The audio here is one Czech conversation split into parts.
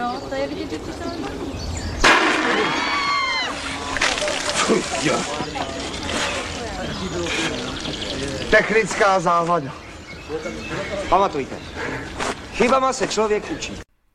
No, to je vidět, že Technická závada. Pamatujte, chybama se člověk učí.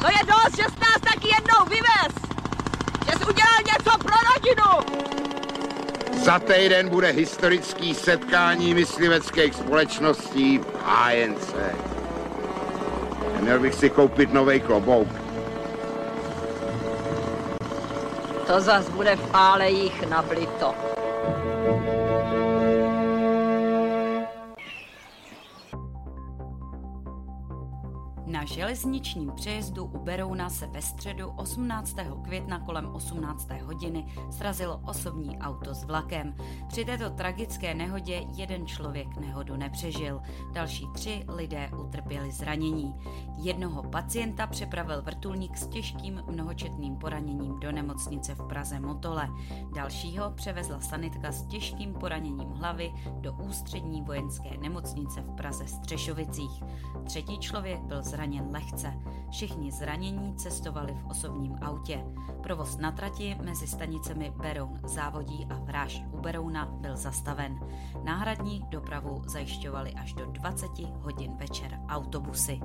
To je dost, že jsi nás taky jednou vyvez! Že jsi udělal něco pro rodinu! Za týden bude historický setkání mysliveckých společností v ANC. Měl bych si koupit nový klobouk. To zas bude v pálejích. Na železničním přejezdu u Berouna se ve středu 18. května kolem 18. hodiny srazilo osobní auto s vlakem. Při této tragické nehodě jeden člověk nehodu nepřežil, další tři lidé utrpěli zranění. Jednoho pacienta přepravil vrtulník s těžkým mnohočetným poraněním do nemocnice v Praze Motole. Dalšího převezla sanitka s těžkým poraněním hlavy do ústřední vojenské nemocnice v Praze Střešovicích. Třetí člověk byl zraněn zraněn lehce. Všichni zranění cestovali v osobním autě. Provoz na trati mezi stanicemi Beroun závodí a Vráž u Berouna byl zastaven. Náhradní dopravu zajišťovali až do 20 hodin večer autobusy.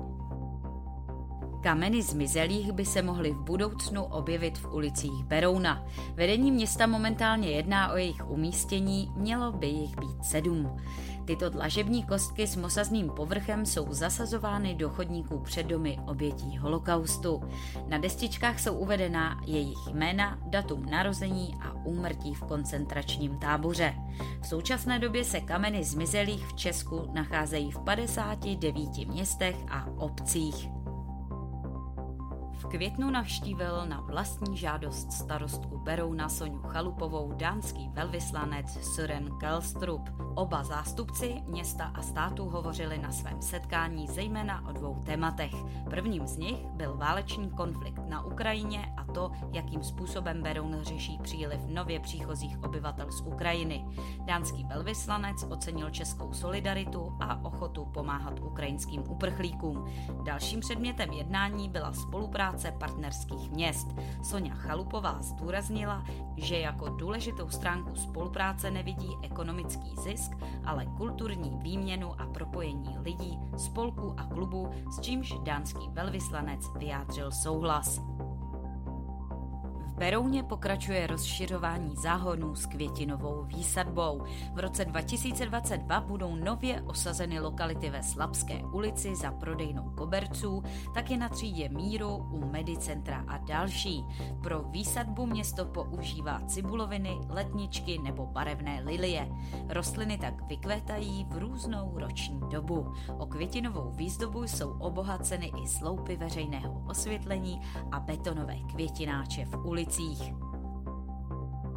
Kameny zmizelých by se mohly v budoucnu objevit v ulicích Berouna. Vedení města momentálně jedná o jejich umístění, mělo by jich být sedm. Tyto dlažební kostky s mosazným povrchem jsou zasazovány do chodníků před domy obětí holokaustu. Na destičkách jsou uvedená jejich jména, datum narození a úmrtí v koncentračním táboře. V současné době se kameny zmizelých v Česku nacházejí v 59 městech a obcích. V květnu navštívil na vlastní žádost starostku Berouna Soňu Chalupovou dánský velvyslanec Søren Kelstrup. Oba zástupci města a státu hovořili na svém setkání zejména o dvou tématech. Prvním z nich byl válečný konflikt na Ukrajině to, jakým způsobem Beroun řeší příliv nově příchozích obyvatel z Ukrajiny. Dánský velvyslanec ocenil českou solidaritu a ochotu pomáhat ukrajinským uprchlíkům. Dalším předmětem jednání byla spolupráce partnerských měst. Sonja Chalupová zdůraznila, že jako důležitou stránku spolupráce nevidí ekonomický zisk, ale kulturní výměnu a propojení lidí, spolků a klubů, s čímž dánský velvyslanec vyjádřil souhlas. Berouně pokračuje rozšiřování záhonů s květinovou výsadbou. V roce 2022 budou nově osazeny lokality ve Slabské ulici za prodejnou koberců, taky na třídě Míru, u Medicentra a další. Pro výsadbu město používá cibuloviny, letničky nebo barevné lilie. Rostliny tak vykvétají v různou roční dobu. O květinovou výzdobu jsou obohaceny i sloupy veřejného osvětlení a betonové květináče v ulici ulicích.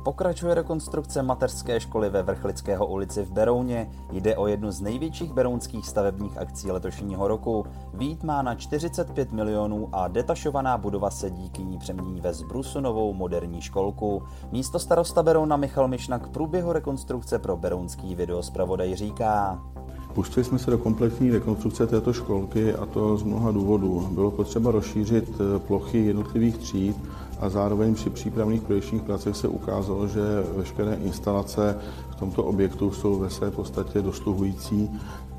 pokračuje rekonstrukce mateřské školy ve Vrchlického ulici v Berouně. Jde o jednu z největších berounských stavebních akcí letošního roku. Vít má na 45 milionů a detašovaná budova se díky ní přemění ve zbrusu novou moderní školku. Místo starosta Berouna Michal Mišna k průběhu rekonstrukce pro berounský videospravodaj říká. Pustili jsme se do kompletní rekonstrukce této školky a to z mnoha důvodů. Bylo potřeba rozšířit plochy jednotlivých tříd a zároveň při přípravných projekčních pracech se ukázalo, že veškeré instalace v tomto objektu jsou ve své podstatě dosluhující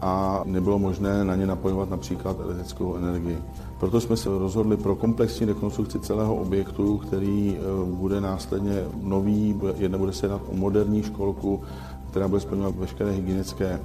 a nebylo možné na ně napojovat například elektrickou energii. Proto jsme se rozhodli pro komplexní rekonstrukci celého objektu, který eh, bude následně nový, jedna bude se jednat o moderní školku, která bude splňovat veškeré hygienické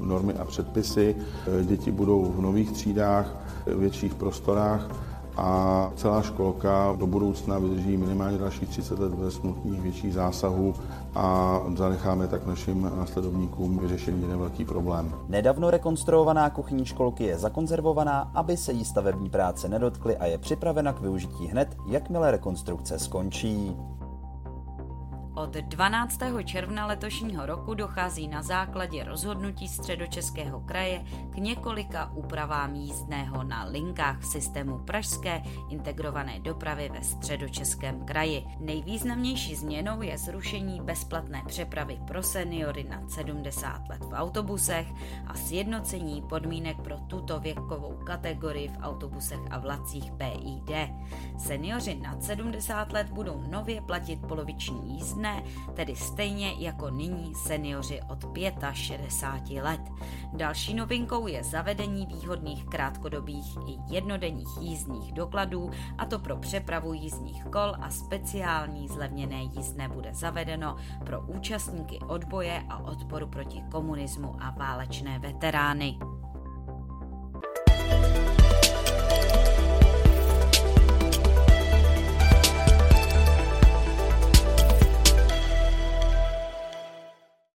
normy a předpisy. Eh, děti budou v nových třídách, větších prostorách a celá školka do budoucna vydrží minimálně dalších 30 let bez nutných větších zásahů a zanecháme tak našim následovníkům vyřešený jeden velký problém. Nedávno rekonstruovaná kuchyní školky je zakonzervovaná, aby se jí stavební práce nedotkly a je připravena k využití hned, jakmile rekonstrukce skončí. Od 12. června letošního roku dochází na základě rozhodnutí středočeského kraje k několika úpravám jízdného na linkách systému pražské integrované dopravy ve středočeském kraji. Nejvýznamnější změnou je zrušení bezplatné přepravy pro seniory nad 70 let v autobusech a sjednocení podmínek pro tuto věkovou kategorii v autobusech a vlacích PID. Seniori nad 70 let budou nově platit poloviční jízdné tedy stejně jako nyní seniori od 65 let. Další novinkou je zavedení výhodných krátkodobých i jednodenních jízdních dokladů, a to pro přepravu jízdních kol a speciální zlevněné jízdné bude zavedeno pro účastníky odboje a odporu proti komunismu a válečné veterány.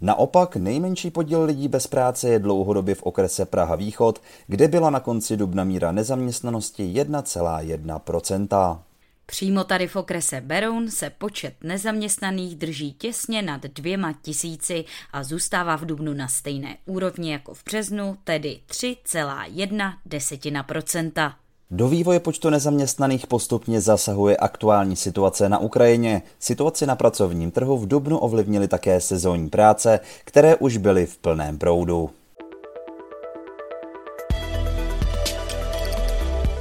Naopak nejmenší podíl lidí bez práce je dlouhodobě v okrese Praha Východ, kde byla na konci dubna míra nezaměstnanosti 1,1%. Přímo tady v okrese Beroun se počet nezaměstnaných drží těsně nad dvěma tisíci a zůstává v dubnu na stejné úrovni jako v březnu, tedy 3,1 desetina procenta. Do vývoje počtu nezaměstnaných postupně zasahuje aktuální situace na Ukrajině. Situaci na pracovním trhu v Dubnu ovlivnily také sezónní práce, které už byly v plném proudu.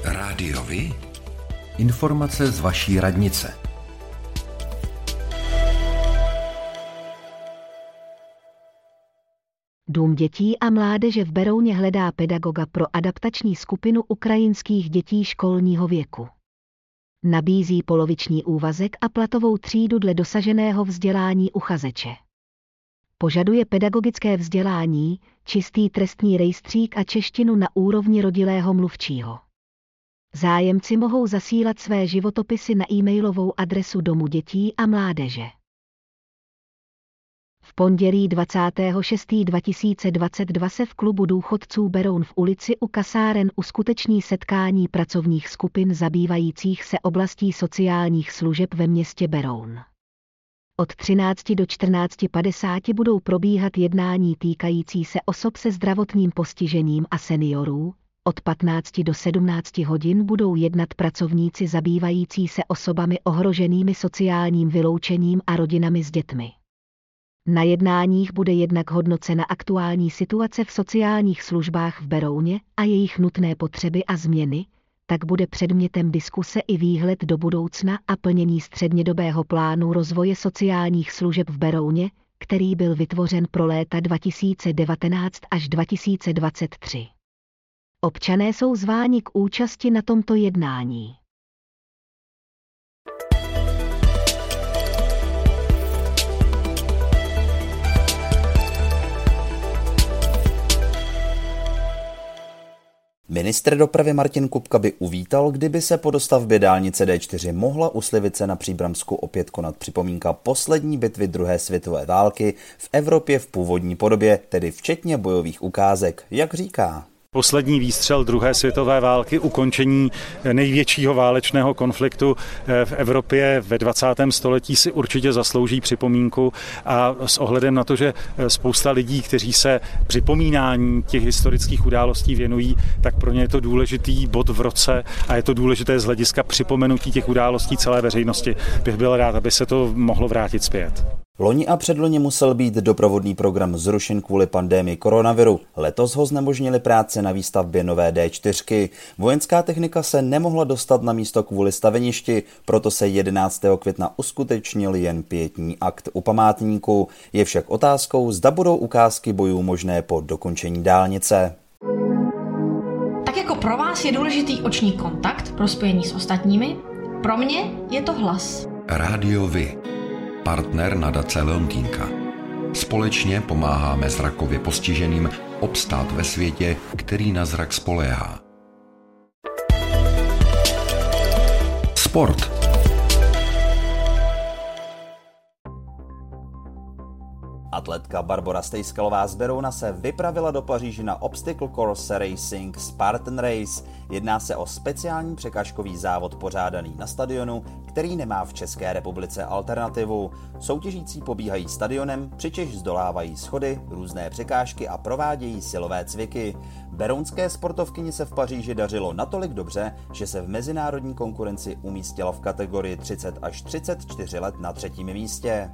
Rádiovi? Informace z vaší radnice. Dům dětí a mládeže v Berouně hledá pedagoga pro adaptační skupinu ukrajinských dětí školního věku. Nabízí poloviční úvazek a platovou třídu dle dosaženého vzdělání uchazeče. Požaduje pedagogické vzdělání, čistý trestní rejstřík a češtinu na úrovni rodilého mluvčího. Zájemci mohou zasílat své životopisy na e-mailovou adresu Domu dětí a mládeže. Pondělí 26.2022 se v klubu důchodců Beroun v ulici u kasáren uskuteční setkání pracovních skupin zabývajících se oblastí sociálních služeb ve městě Beroun. Od 13 do 14.50 budou probíhat jednání týkající se osob se zdravotním postižením a seniorů, od 15 do 17 hodin budou jednat pracovníci zabývající se osobami ohroženými sociálním vyloučením a rodinami s dětmi. Na jednáních bude jednak hodnocena aktuální situace v sociálních službách v Berouně a jejich nutné potřeby a změny, tak bude předmětem diskuse i výhled do budoucna a plnění střednědobého plánu rozvoje sociálních služeb v Berouně, který byl vytvořen pro léta 2019 až 2023. Občané jsou zváni k účasti na tomto jednání. Ministr dopravy Martin Kupka by uvítal, kdyby se po dostavbě dálnice D4 mohla u Slivice na Příbramsku opět konat připomínka poslední bitvy druhé světové války v Evropě v původní podobě, tedy včetně bojových ukázek, jak říká poslední výstřel druhé světové války, ukončení největšího válečného konfliktu eh, v Evropě ve 20. století si určitě zaslouží připomínku a s ohledem na to, že eh, spousta lidí, kteří se připomínání těch historických událostí věnují, tak pro ně je to důležitý bod v roce a je to důležité z hlediska připomenutí těch událostí celé veřejnosti. Bych byl rád, aby se to mohlo vrátit zpět. Loni a předloni musel být doprovodný program zrušen kvůli pandémii koronaviru. Letos ho znemožnili práce na výstavbě nové D4. Vojenská technika se nemohla dostat na místo kvůli staveništi, proto se 11. května uskutečnil jen pětní akt u památníku. Je však otázkou, zda budou ukázky bojů možné po dokončení dálnice. Tak jako pro vás je důležitý oční kontakt pro spojení s ostatními, pro mě je to hlas. Rádio Vy partner nadace Leontýnka. Společně pomáháme zrakově postiženým obstát ve světě, který na zrak spoléhá. Sport. Atletka Barbara Stejskalová z Berouna se vypravila do Paříže na Obstacle Course Racing Spartan Race. Jedná se o speciální překážkový závod pořádaný na stadionu, který nemá v České republice alternativu. Soutěžící pobíhají stadionem, přičež zdolávají schody, různé překážky a provádějí silové cviky. Berounské sportovkyni se v Paříži dařilo natolik dobře, že se v mezinárodní konkurenci umístila v kategorii 30 až 34 let na třetím místě.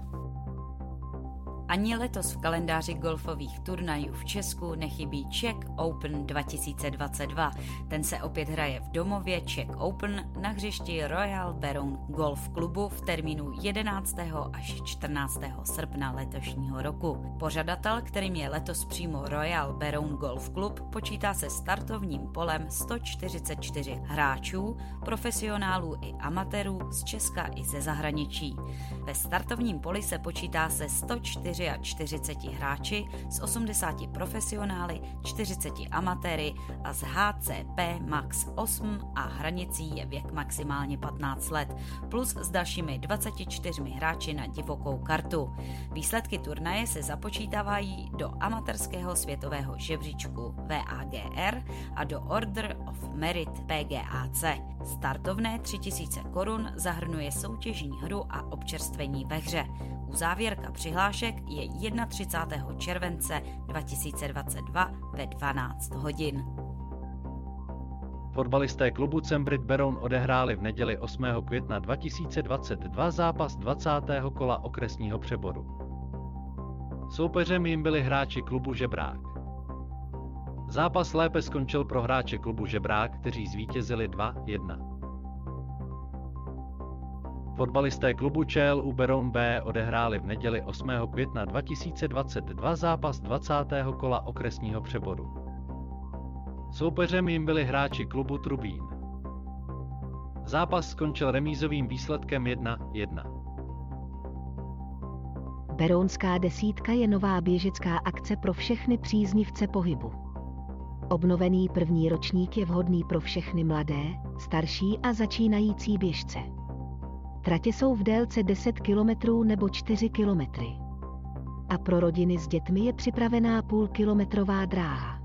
Ani letos v kalendáři golfových turnajů v Česku nechybí Czech Open 2022. Ten se opět hraje v domově Czech Open na hřišti Royal Baron Golf Klubu v termínu 11. až 14. srpna letošního roku. Pořadatel, kterým je letos přímo Royal Baron Golf Club, počítá se startovním polem 144 hráčů, profesionálů i amatérů z Česka i ze zahraničí. Ve startovním poli se počítá se 104 40 hráči, z 80 profesionály, 40 amatéry a z HCP Max 8 a hranicí je věk maximálně 15 let, plus s dalšími 24 hráči na divokou kartu. Výsledky turnaje se započítávají do amatérského světového žebříčku VAGR a do Order of Merit PGAC. Startovné 3000 korun zahrnuje soutěžní hru a občerstvení ve hře. Uzávěrka přihlášek je 31. července 2022 ve 12 hodin. Fotbalisté klubu Cembrit Beroun odehráli v neděli 8. května 2022 zápas 20. kola okresního přeboru. Soupeřem jim byli hráči klubu Žebrák. Zápas lépe skončil pro hráče klubu Žebrák, kteří zvítězili 2-1. Fotbalisté klubu ČLU Beroun B odehráli v neděli 8. května 2022 zápas 20. kola okresního přeboru. Soupeřem jim byli hráči klubu Trubín. Zápas skončil remízovým výsledkem 1-1. Berounská desítka je nová běžecká akce pro všechny příznivce pohybu. Obnovený první ročník je vhodný pro všechny mladé, starší a začínající běžce. Tratě jsou v délce 10 km nebo 4 km. A pro rodiny s dětmi je připravená půlkilometrová dráha.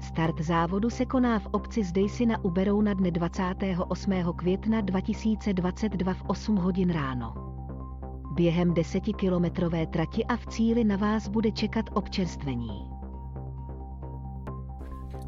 Start závodu se koná v obci Zdejsi na Uberou na dne 28. května 2022 v 8 hodin ráno. Během desetikilometrové trati a v cíli na vás bude čekat občerstvení.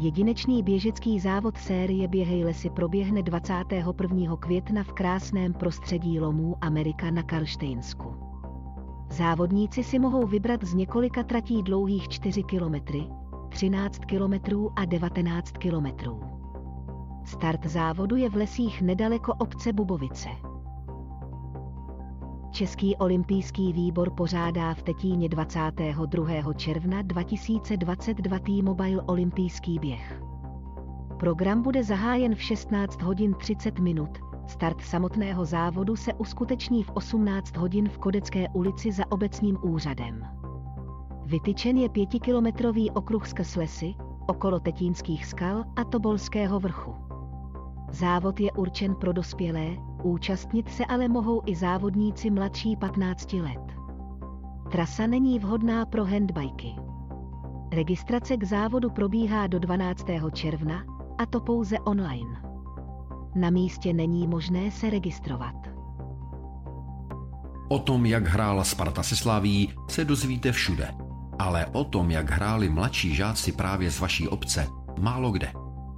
Jedinečný běžecký závod série Běhej lesy proběhne 21. května v krásném prostředí lomů Amerika na Karlštejnsku. Závodníci si mohou vybrat z několika tratí dlouhých 4 km, 13 km a 19 km. Start závodu je v lesích nedaleko obce Bubovice. Český olympijský výbor pořádá v Tetíně 22. června 2022 T-Mobile olympijský běh. Program bude zahájen v 16 hodin 30 minut. Start samotného závodu se uskuteční v 18 hodin v Kodecké ulici za obecním úřadem. Vytyčen je pětikilometrový okruh skrz lesy, okolo Tetínských skal a Tobolského vrchu. Závod je určen pro dospělé, účastnit se ale mohou i závodníci mladší 15 let. Trasa není vhodná pro handbajky. Registrace k závodu probíhá do 12. června, a to pouze online. Na místě není možné se registrovat. O tom, jak hrála Sparta se Slaví, se dozvíte všude. Ale o tom, jak hráli mladší žáci právě z vaší obce, málo kde.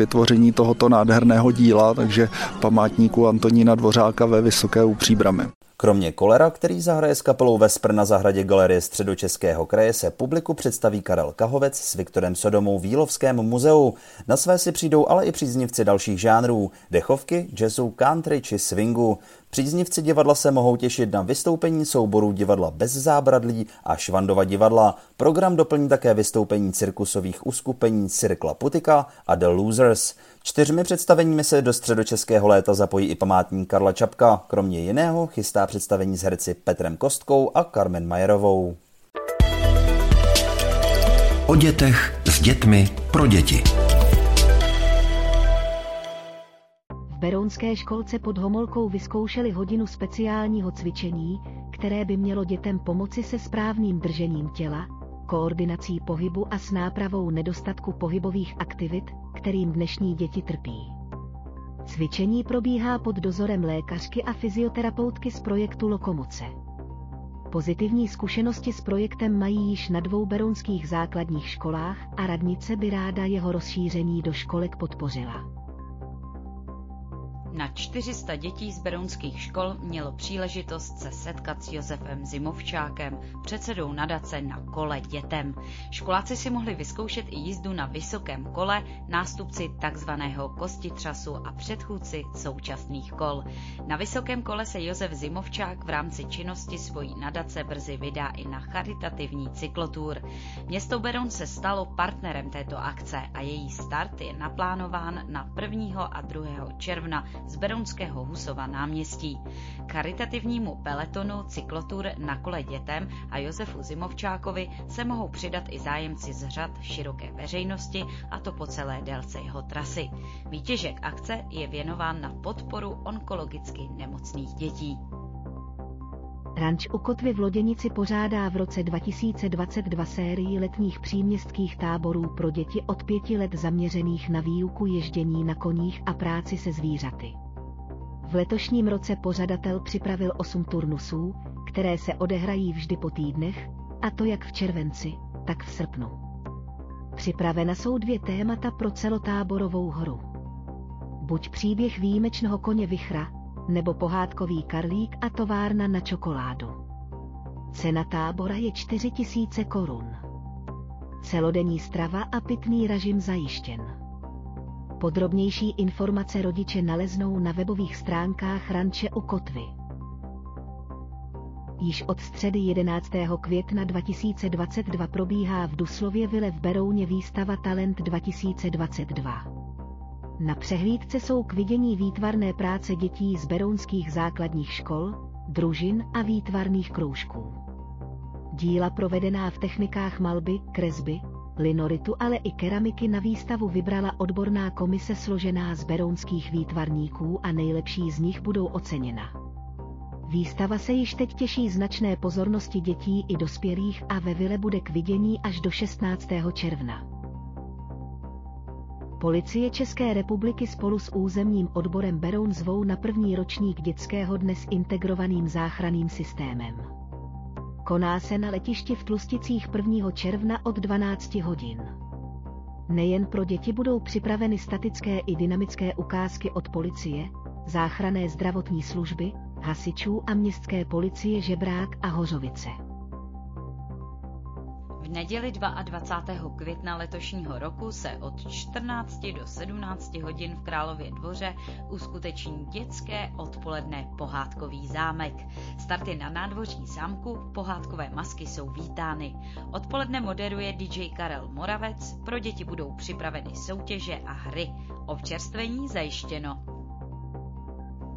vytvoření tohoto nádherného díla, takže památníku Antonína Dvořáka ve Vysoké u Příbramy. Kromě Kolera, který zahraje s kapelou Vespr na zahradě Galerie středočeského kraje, se publiku představí Karel Kahovec s Viktorem Sodomou v Jílovském muzeu. Na své si přijdou ale i příznivci dalších žánrů, dechovky, jazzu, country či swingu. Příznivci divadla se mohou těšit na vystoupení souborů divadla bez zábradlí a Švandova divadla. Program doplní také vystoupení cirkusových uskupení Cirkla Putika a The Losers. Čtyřmi představeními se do středočeského léta zapojí i památník Karla Čapka. Kromě jiného chystá představení s herci Petrem Kostkou a Carmen Majerovou. O dětech s dětmi pro děti. berounské školce pod Homolkou vyzkoušeli hodinu speciálního cvičení, které by mělo dětem pomoci se správným držením těla, koordinací pohybu a s nápravou nedostatku pohybových aktivit, kterým dnešní děti trpí. Cvičení probíhá pod dozorem lékařky a fyzioterapeutky z projektu Lokomoce. Pozitivní zkušenosti s projektem mají již na dvou berounských základních školách a radnice by ráda jeho rozšíření do školek podpořila. Na 400 dětí z berounských škol mělo příležitost se setkat s Josefem Zimovčákem, předsedou nadace na kole dětem. Školáci si mohli vyzkoušet i jízdu na vysokém kole, nástupci takzvaného kostitřasu a předchůdci současných kol. Na vysokém kole se Josef Zimovčák v rámci činnosti svojí nadace brzy vydá i na charitativní cyklotůr. Město Beroun se stalo partnerem této akce a její start je naplánován na 1. a 2. června z Berounského Husova náměstí. Karitativnímu peletonu cyklotur na kole dětem a Josefu Zimovčákovi se mohou přidat i zájemci z řad široké veřejnosti, a to po celé délce jeho trasy. Výtěžek akce je věnován na podporu onkologicky nemocných dětí. Ranč u Kotvy v Loděnici pořádá v roce 2022 sérii letních příměstských táborů pro děti od pěti let zaměřených na výuku ježdění na koních a práci se zvířaty. V letošním roce pořadatel připravil 8 turnusů, které se odehrají vždy po týdnech, a to jak v červenci, tak v srpnu. Připravena jsou dvě témata pro celotáborovou hru. Buď příběh výjimečného koně Vichra, nebo pohádkový karlík a továrna na čokoládu. Cena tábora je 4000 korun. celodenní strava a pitný režim zajištěn. Podrobnější informace rodiče naleznou na webových stránkách Ranče u Kotvy. Již od středy 11. května 2022 probíhá v Duslově Vile v Berouně výstava Talent 2022. Na přehlídce jsou k vidění výtvarné práce dětí z berounských základních škol, družin a výtvarných kroužků. Díla provedená v technikách malby, kresby, linoritu, ale i keramiky na výstavu vybrala odborná komise složená z berounských výtvarníků a nejlepší z nich budou oceněna. Výstava se již teď těší značné pozornosti dětí i dospělých a ve Vile bude k vidění až do 16. června. Policie České republiky spolu s územním odborem Beroun zvou na první ročník dětského dne s integrovaným záchranným systémem. Koná se na letišti v Tlusticích 1. června od 12 hodin. Nejen pro děti budou připraveny statické i dynamické ukázky od policie, záchranné zdravotní služby, hasičů a městské policie Žebrák a Hořovice neděli 22. května letošního roku se od 14 do 17 hodin v Králově dvoře uskuteční dětské odpoledne Pohádkový zámek. Starty na nádvoří zámku, pohádkové masky jsou vítány. Odpoledne moderuje DJ Karel Moravec, pro děti budou připraveny soutěže a hry. Občerstvení zajištěno.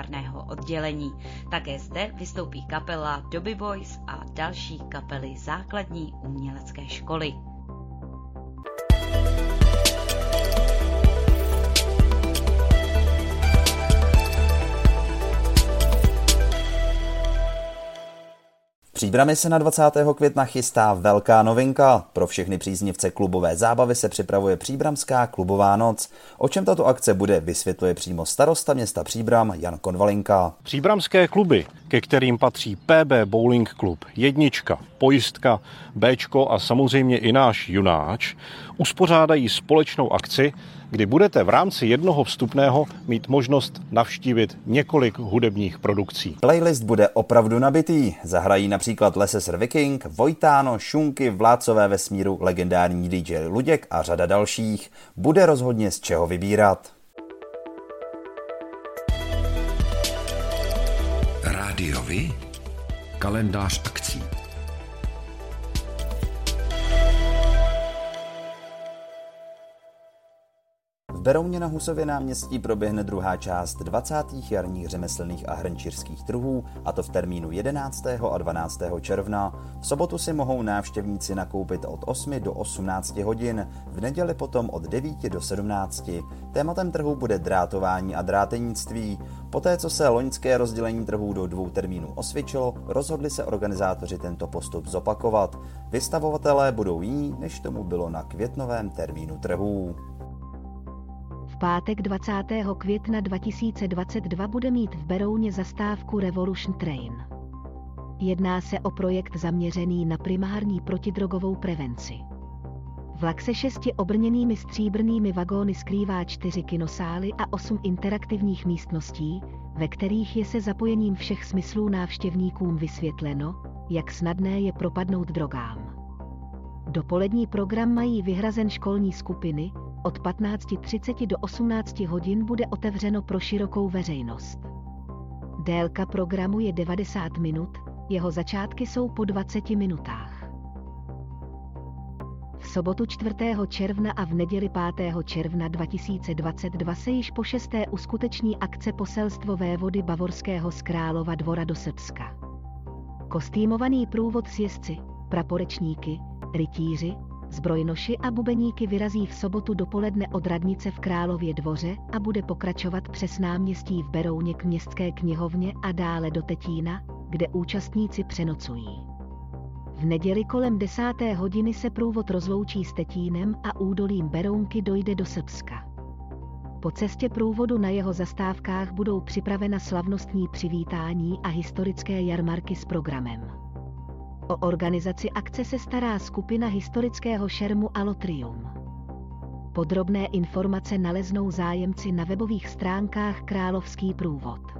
výtvarného oddělení. Také zde vystoupí kapela Dobby Boys a další kapely základní umělecké školy. Příbrami se na 20. května chystá velká novinka. Pro všechny příznivce klubové zábavy se připravuje Příbramská klubová noc. O čem tato akce bude, vysvětluje přímo starosta města Příbram Jan Konvalinka. Příbramské kluby, ke kterým patří PB Bowling Club, Jednička, Pojistka, Bčko a samozřejmě i náš Junáč, uspořádají společnou akci, kdy budete v rámci jednoho vstupného mít možnost navštívit několik hudebních produkcí. Playlist bude opravdu nabitý. Zahrají například Leses Viking, Vojtáno, Šunky, Vládcové vesmíru, legendární DJ Luděk a řada dalších. Bude rozhodně z čeho vybírat. Rádiovi? Kalendář akcí. Berouně na Husově náměstí proběhne druhá část 20. jarních řemeslných a hrnčířských trhů, a to v termínu 11. a 12. června. V sobotu si mohou návštěvníci nakoupit od 8 do 18 hodin, v neděli potom od 9 do 17. Tématem trhu bude drátování a drátenictví. Poté, co se loňské rozdělení trhů do dvou termínů osvědčilo, rozhodli se organizátoři tento postup zopakovat. Vystavovatelé budou jiní, než tomu bylo na květnovém termínu trhů pátek 20. května 2022 bude mít v Berouně zastávku Revolution Train. Jedná se o projekt zaměřený na primární protidrogovou prevenci. Vlak se šesti obrněnými stříbrnými vagóny skrývá čtyři kinosály a osm interaktivních místností, ve kterých je se zapojením všech smyslů návštěvníkům vysvětleno, jak snadné je propadnout drogám. Dopolední program mají vyhrazen školní skupiny, od 15.30 do 18 hodin bude otevřeno pro širokou veřejnost. Délka programu je 90 minut, jeho začátky jsou po 20 minutách. V sobotu 4. června a v neděli 5. června 2022 se již po šesté uskuteční akce poselstvo vévody Bavorského z Králova dvora do Srbska. Kostýmovaný průvod s jezdci, praporečníky, rytíři, Zbrojnoši a bubeníky vyrazí v sobotu dopoledne od radnice v Králově dvoře a bude pokračovat přes náměstí v Berouně k městské knihovně a dále do Tetína, kde účastníci přenocují. V neděli kolem desáté hodiny se průvod rozloučí s Tetínem a údolím Berounky dojde do Srbska. Po cestě průvodu na jeho zastávkách budou připravena slavnostní přivítání a historické jarmarky s programem. O organizaci akce se stará skupina historického šermu Alotrium. Podrobné informace naleznou zájemci na webových stránkách Královský průvod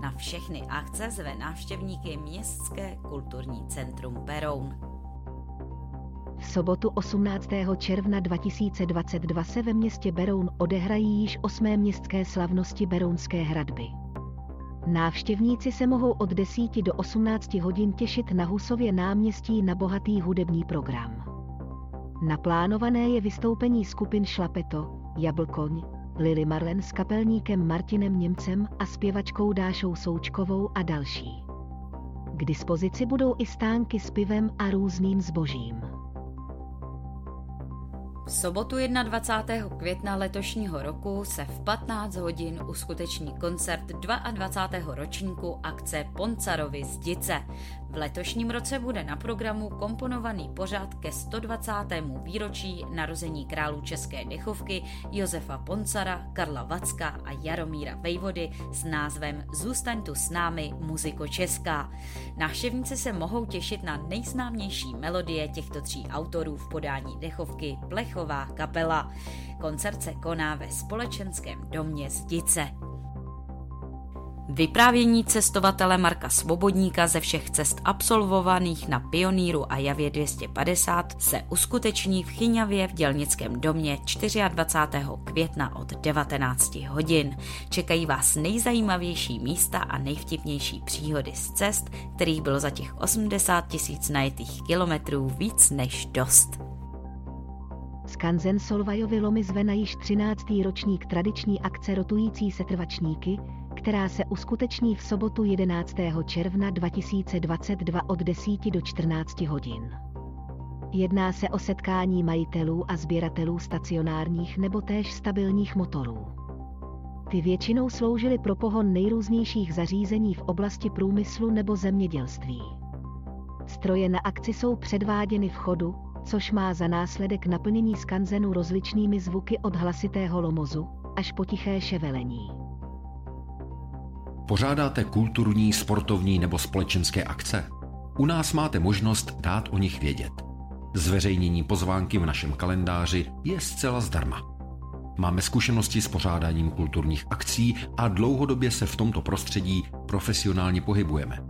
Na všechny akce zve návštěvníky Městské kulturní centrum Beroun. V sobotu 18. června 2022 se ve městě Beroun odehrají již osmé městské slavnosti Berounské hradby. Návštěvníci se mohou od 10 do 18 hodin těšit na Husově náměstí na bohatý hudební program. Naplánované je vystoupení skupin Šlapeto, Jablkoň, Lily Marlen s kapelníkem Martinem Němcem a zpěvačkou Dášou Součkovou a další. K dispozici budou i stánky s pivem a různým zbožím. V sobotu 21. května letošního roku se v 15 hodin uskuteční koncert 22. ročníku akce Poncarovi Zdice. V letošním roce bude na programu komponovaný pořad ke 120. výročí narození králů České dechovky Josefa Poncara, Karla Vacka a Jaromíra Vejvody s názvem Zůstaň tu s námi, muziko česká. Návštěvníci se mohou těšit na nejznámější melodie těchto tří autorů v podání dechovky Plechová kapela. Koncert se koná ve společenském domě Zdice. Vyprávění cestovatele Marka Svobodníka ze všech cest absolvovaných na Pioníru a Javě 250 se uskuteční v Chyňavě v dělnickém domě 24. května od 19 hodin. Čekají vás nejzajímavější místa a nejvtipnější příhody z cest, kterých bylo za těch 80 tisíc najetých kilometrů víc než dost. Skanzen Solvajovy lomy zve na již 13. ročník tradiční akce rotující setrvačníky, která se uskuteční v sobotu 11. června 2022 od 10 do 14 hodin. Jedná se o setkání majitelů a sběratelů stacionárních nebo též stabilních motorů. Ty většinou sloužily pro pohon nejrůznějších zařízení v oblasti průmyslu nebo zemědělství. Stroje na akci jsou předváděny v chodu, což má za následek naplnění skanzenu rozličnými zvuky od hlasitého lomozu až po tiché ševelení. Pořádáte kulturní, sportovní nebo společenské akce? U nás máte možnost dát o nich vědět. Zveřejnění pozvánky v našem kalendáři je zcela zdarma. Máme zkušenosti s pořádáním kulturních akcí a dlouhodobě se v tomto prostředí profesionálně pohybujeme.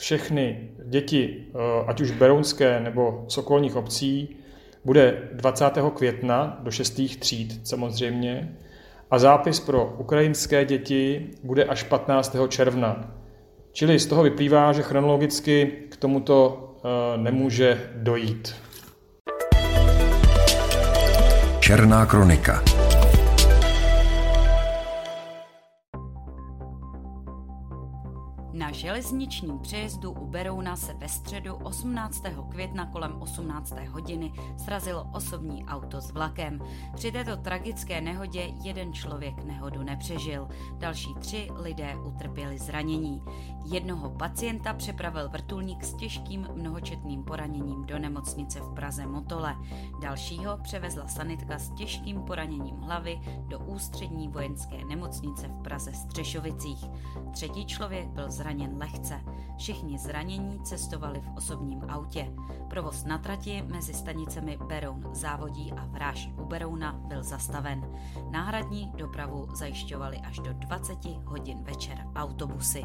všechny děti, eh, ať už berounské nebo z okolních obcí, bude 20. května do 6. tříd samozřejmě a zápis pro ukrajinské děti bude až 15. června. Čili z toho vyplývá, že chronologicky k tomuto eh, nemůže dojít. Černá kronika. Železničním přejezdu u Berouna se ve středu 18. května kolem 18. hodiny srazilo osobní auto s vlakem. Při této tragické nehodě jeden člověk nehodu nepřežil, další tři lidé utrpěli zranění. Jednoho pacienta přepravil vrtulník s těžkým mnohočetným poraněním do nemocnice v Praze Motole. Dalšího převezla sanitka s těžkým poraněním hlavy do ústřední vojenské nemocnice v Praze Střešovicích. Třetí člověk byl zraněn lehce. Všichni zranění cestovali v osobním autě. Provoz na trati mezi stanicemi Beroun závodí a Vráž u Berouna byl zastaven. Náhradní dopravu zajišťovali až do 20 hodin večer autobusy.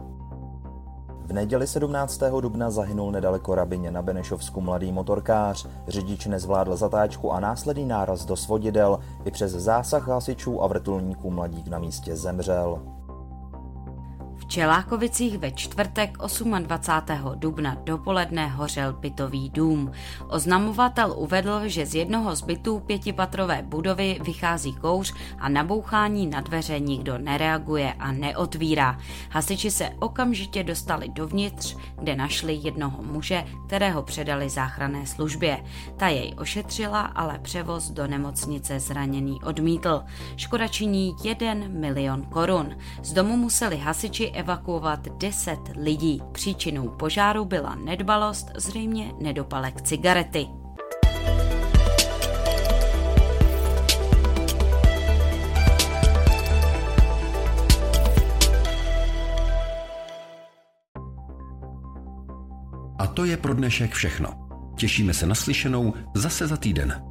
V neděli 17. dubna zahynul nedaleko Rabině na Benešovsku mladý motorkář. Řidič nezvládl zatáčku a následný náraz do svodidel. I přes zásah hasičů a vrtulníků mladík na místě zemřel. Čelákovicích ve čtvrtek 28. dubna dopoledne hořel bytový dům. Oznamovatel uvedl, že z jednoho z bytů pětipatrové budovy vychází kouř a na bouchání na dveře nikdo nereaguje a neotvírá. Hasiči se okamžitě dostali dovnitř, kde našli jednoho muže, kterého předali záchranné službě. Ta jej ošetřila, ale převoz do nemocnice zraněný odmítl. Škoda činí 1 milion korun. Z domu museli hasiči evakuovat 10 lidí. Příčinou požáru byla nedbalost, zřejmě nedopalek cigarety. A to je pro dnešek všechno. Těšíme se na slyšenou zase za týden.